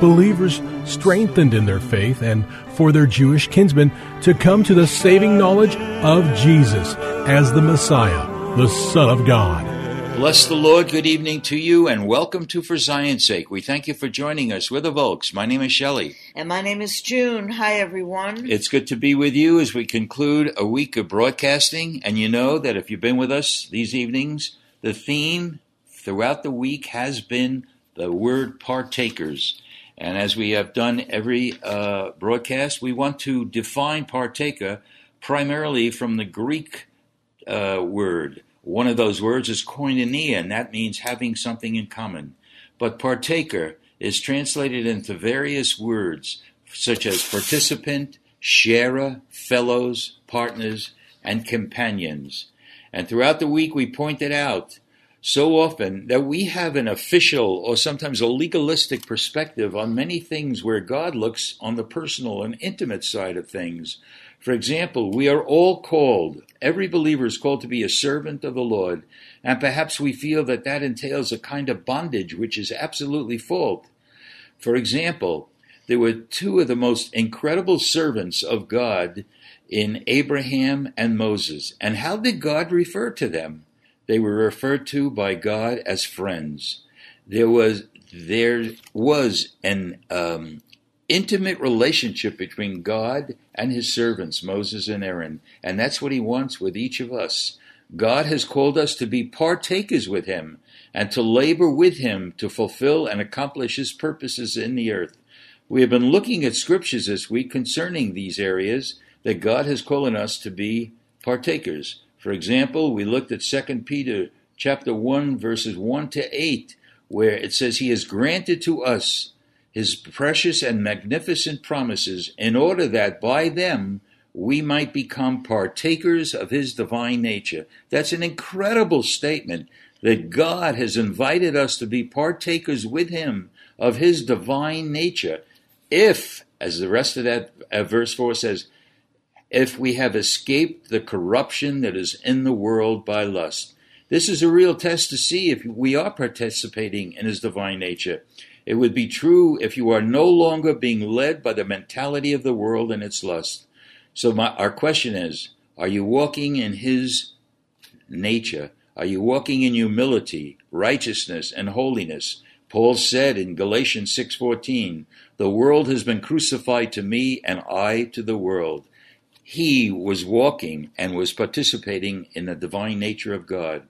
Believers strengthened in their faith and for their Jewish kinsmen to come to the saving knowledge of Jesus as the Messiah, the Son of God. Bless the Lord. Good evening to you and welcome to For Zion's Sake. We thank you for joining us. We're the Volks. My name is Shelley. And my name is June. Hi, everyone. It's good to be with you as we conclude a week of broadcasting. And you know that if you've been with us these evenings, the theme throughout the week has been the word partakers. And as we have done every uh, broadcast, we want to define partaker primarily from the Greek uh, word. One of those words is koinonia, and that means having something in common. But partaker is translated into various words such as participant, sharer, fellows, partners, and companions. And throughout the week, we pointed out so often that we have an official or sometimes a legalistic perspective on many things where God looks on the personal and intimate side of things. For example, we are all called, every believer is called to be a servant of the Lord, and perhaps we feel that that entails a kind of bondage which is absolutely false. For example, there were two of the most incredible servants of God in Abraham and Moses. And how did God refer to them? They were referred to by God as friends. There was there was an um, intimate relationship between God and His servants Moses and Aaron, and that's what He wants with each of us. God has called us to be partakers with Him and to labor with Him to fulfill and accomplish His purposes in the earth. We have been looking at scriptures this week concerning these areas that God has called us to be partakers. For example, we looked at 2 Peter chapter 1 verses 1 to 8 where it says he has granted to us his precious and magnificent promises in order that by them we might become partakers of his divine nature. That's an incredible statement that God has invited us to be partakers with him of his divine nature. If, as the rest of that uh, verse 4 says, if we have escaped the corruption that is in the world by lust. This is a real test to see if we are participating in His divine nature. It would be true if you are no longer being led by the mentality of the world and its lust. So, my, our question is Are you walking in His nature? Are you walking in humility, righteousness, and holiness? Paul said in Galatians 6:14, "The world has been crucified to me and I to the world." He was walking and was participating in the divine nature of God.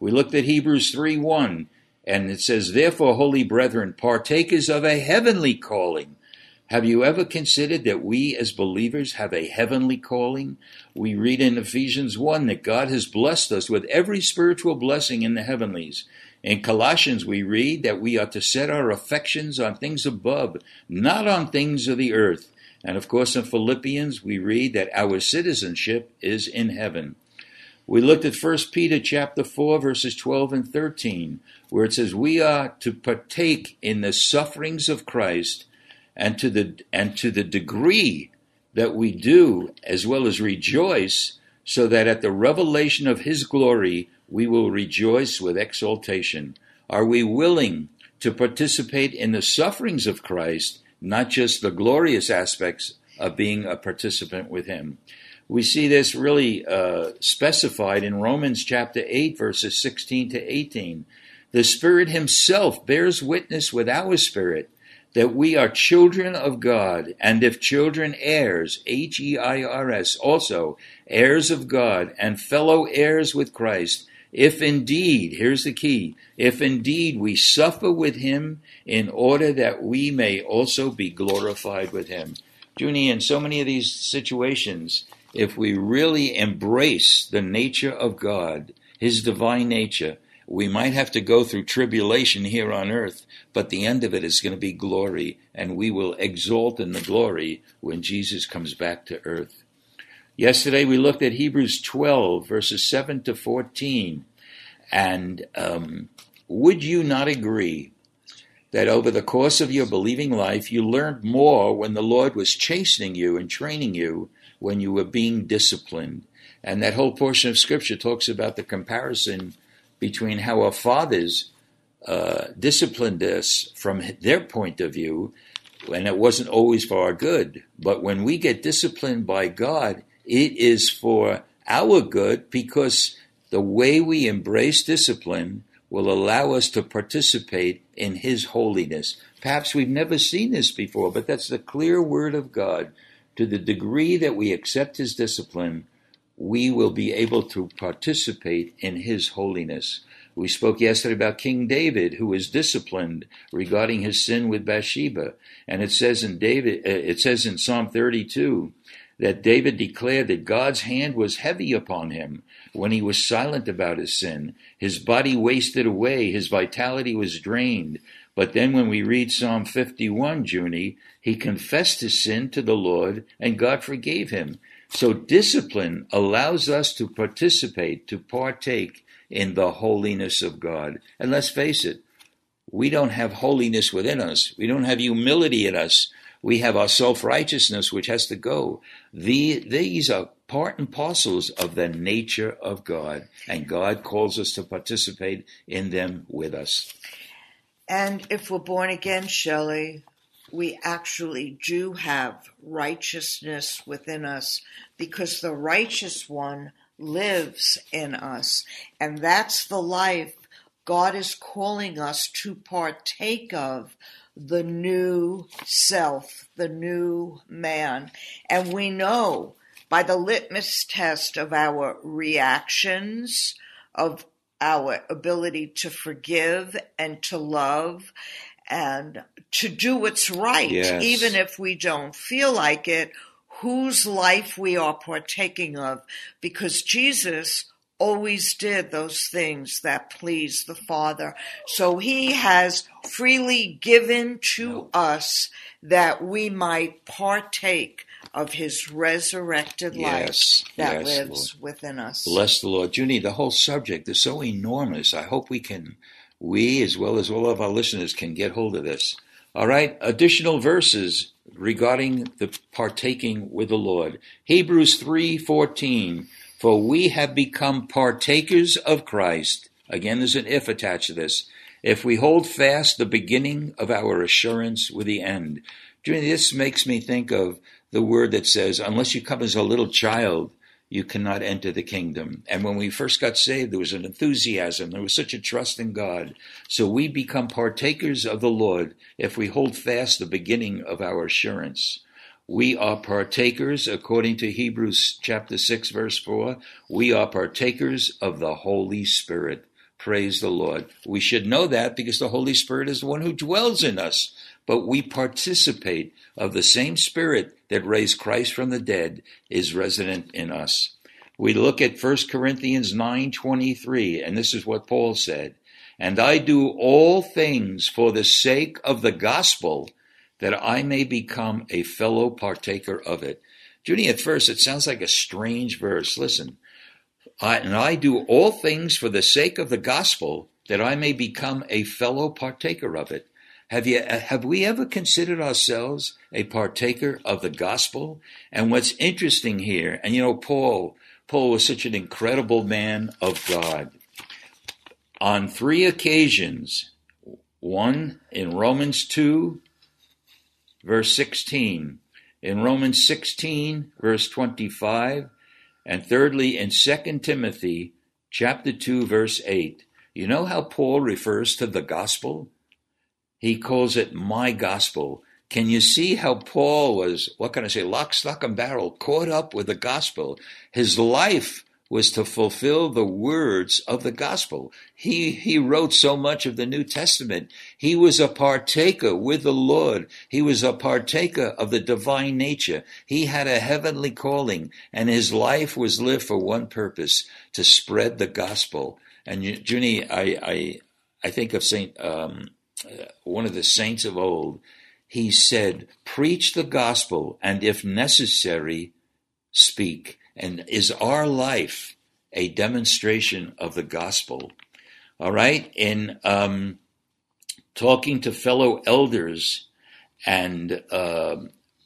We looked at Hebrews 3 1, and it says, Therefore, holy brethren, partakers of a heavenly calling. Have you ever considered that we as believers have a heavenly calling? We read in Ephesians 1 that God has blessed us with every spiritual blessing in the heavenlies. In Colossians, we read that we are to set our affections on things above, not on things of the earth. And of course, in Philippians, we read that our citizenship is in heaven. We looked at 1 Peter chapter 4 verses 12 and 13 where it says we are to partake in the sufferings of Christ and to the and to the degree that we do as well as rejoice so that at the revelation of his glory we will rejoice with exultation. Are we willing to participate in the sufferings of Christ not just the glorious aspects of being a participant with Him. We see this really uh, specified in Romans chapter 8, verses 16 to 18. The Spirit Himself bears witness with our spirit that we are children of God, and if children, heirs, H E I R S, also heirs of God, and fellow heirs with Christ, if indeed, here's the key, if indeed we suffer with him in order that we may also be glorified with him. Junie, in so many of these situations, if we really embrace the nature of God, his divine nature, we might have to go through tribulation here on earth, but the end of it is going to be glory, and we will exalt in the glory when Jesus comes back to earth. Yesterday we looked at Hebrews 12, verses 7 to 14. And um, would you not agree that over the course of your believing life, you learned more when the Lord was chastening you and training you when you were being disciplined? And that whole portion of Scripture talks about the comparison between how our fathers uh, disciplined us from their point of view, and it wasn't always for our good. But when we get disciplined by God, it is for our good because the way we embrace discipline will allow us to participate in His holiness. Perhaps we've never seen this before, but that's the clear word of God. To the degree that we accept His discipline, we will be able to participate in His holiness. We spoke yesterday about King David, who was disciplined regarding his sin with Bathsheba, and it says in David, uh, it says in Psalm 32 that David declared that God's hand was heavy upon him when he was silent about his sin. His body wasted away, his vitality was drained. But then when we read Psalm 51, Junie, he confessed his sin to the Lord and God forgave him. So discipline allows us to participate, to partake in the holiness of God. And let's face it, we don't have holiness within us. We don't have humility in us. We have our self righteousness, which has to go. The, these are part and parcels of the nature of God, and God calls us to participate in them with us. And if we're born again, Shelley, we actually do have righteousness within us because the righteous one lives in us. And that's the life God is calling us to partake of the new self, the new man. And we know by the litmus test of our reactions, of our ability to forgive and to love and to do what's right, yes. even if we don't feel like it, whose life we are partaking of, because Jesus always did those things that pleased the Father. So he has freely given to us that we might partake of his resurrected Yes, life that yes, lives within us. Bless the Lord. Junie, the whole subject is so enormous. I hope we can, we as well as all of our listeners, can get hold of this. All right, additional verses regarding the partaking with the Lord. Hebrews 3:14 For we have become partakers of Christ. Again there's an if attached to this. If we hold fast the beginning of our assurance with the end. This makes me think of the word that says, unless you come as a little child, you cannot enter the kingdom. And when we first got saved, there was an enthusiasm. There was such a trust in God. So we become partakers of the Lord if we hold fast the beginning of our assurance. We are partakers, according to Hebrews chapter 6, verse 4. We are partakers of the Holy Spirit. Praise the Lord. We should know that because the Holy Spirit is the one who dwells in us. But we participate of the same Spirit that raised Christ from the dead is resident in us. We look at 1 Corinthians 9:23 and this is what Paul said, "And I do all things for the sake of the gospel that I may become a fellow partaker of it." Junie, at first it sounds like a strange verse. Listen, I, and I do all things for the sake of the gospel that I may become a fellow partaker of it. Have you have we ever considered ourselves a partaker of the gospel? And what's interesting here, and you know, Paul, Paul was such an incredible man of God. On three occasions, one in Romans 2, verse 16, in Romans 16, verse 25, and thirdly in 2 Timothy chapter 2, verse 8. You know how Paul refers to the gospel? He calls it my gospel. Can you see how Paul was, what can I say, lock, stock, and barrel, caught up with the gospel? His life was to fulfill the words of the gospel. He, he wrote so much of the New Testament. He was a partaker with the Lord. He was a partaker of the divine nature. He had a heavenly calling and his life was lived for one purpose, to spread the gospel. And Junie, I, I, I think of Saint, um, one of the saints of old. He said, preach the gospel and if necessary, speak. And is our life a demonstration of the gospel? All right. In um, talking to fellow elders, and uh,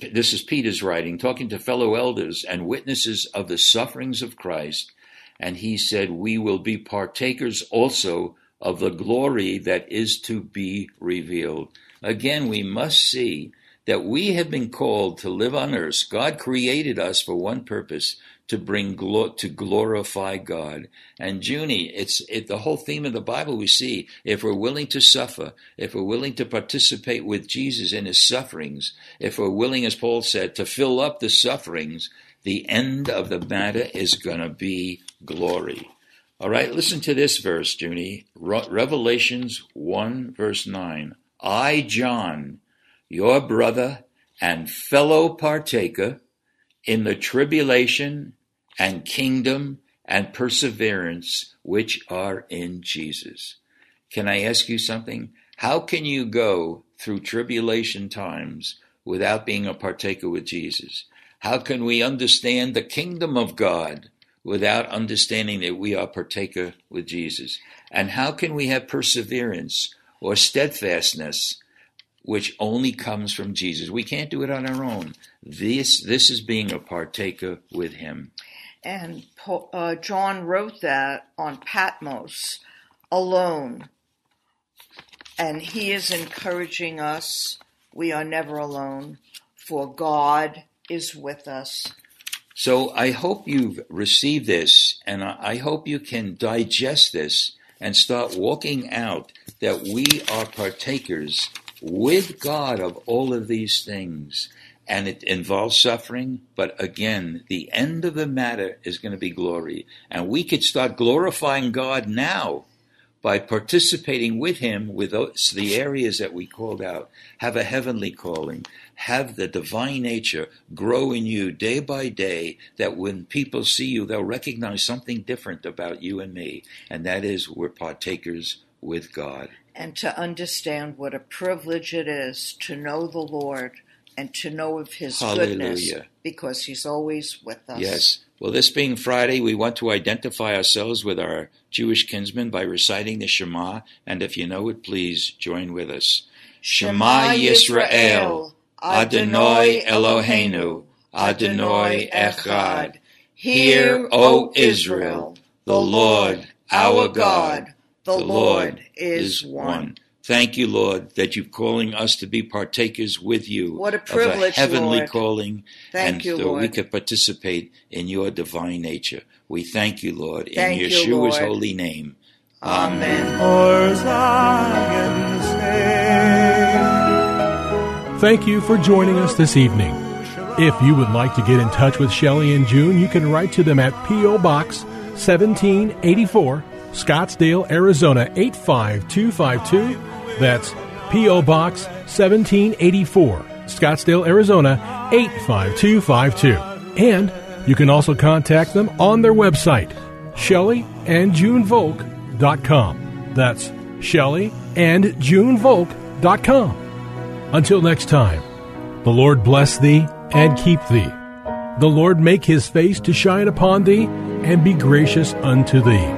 this is Peter's writing, talking to fellow elders and witnesses of the sufferings of Christ, and he said, We will be partakers also of the glory that is to be revealed. Again, we must see that we have been called to live on earth. God created us for one purpose to bring glo- to glorify God. And Junie, it's it, the whole theme of the Bible we see if we're willing to suffer, if we're willing to participate with Jesus in his sufferings, if we're willing, as Paul said, to fill up the sufferings, the end of the matter is going to be glory. All right, listen to this verse, Junie. Revelations 1, verse 9. I, John, your brother and fellow partaker in the tribulation and kingdom and perseverance which are in Jesus. Can I ask you something? How can you go through tribulation times without being a partaker with Jesus? How can we understand the kingdom of God without understanding that we are partaker with Jesus? And how can we have perseverance or steadfastness which only comes from Jesus. We can't do it on our own. This this is being a partaker with Him. And uh, John wrote that on Patmos alone, and he is encouraging us. We are never alone, for God is with us. So I hope you've received this, and I hope you can digest this and start walking out that we are partakers with God of all of these things. And it involves suffering, but again, the end of the matter is going to be glory. And we could start glorifying God now by participating with Him with those, the areas that we called out. Have a heavenly calling. Have the divine nature grow in you day by day, that when people see you, they'll recognize something different about you and me. And that is, we're partakers with God and to understand what a privilege it is to know the Lord and to know of His Hallelujah. goodness because He's always with us. Yes. Well, this being Friday, we want to identify ourselves with our Jewish kinsmen by reciting the Shema. And if you know it, please join with us. Shema Yisrael, Adonai Eloheinu, Adonai Echad. Hear, O Israel, the Lord our God the, the Lord, Lord is one. Thank you, Lord, that you're calling us to be partakers with you. What a privilege, of a heavenly Lord. calling, thank and you, so Lord. we could participate in your divine nature. We thank you, Lord, thank in you, Yeshua's Lord. holy name. Amen. Thank you for joining us this evening. If you would like to get in touch with Shelley and June, you can write to them at P.O. Box 1784. Scottsdale, Arizona 85252. That's P.O. Box 1784, Scottsdale, Arizona 85252. And you can also contact them on their website, ShelleyandJuneVolk.com. That's ShelleyandJuneVolk.com. Until next time, the Lord bless thee and keep thee. The Lord make his face to shine upon thee and be gracious unto thee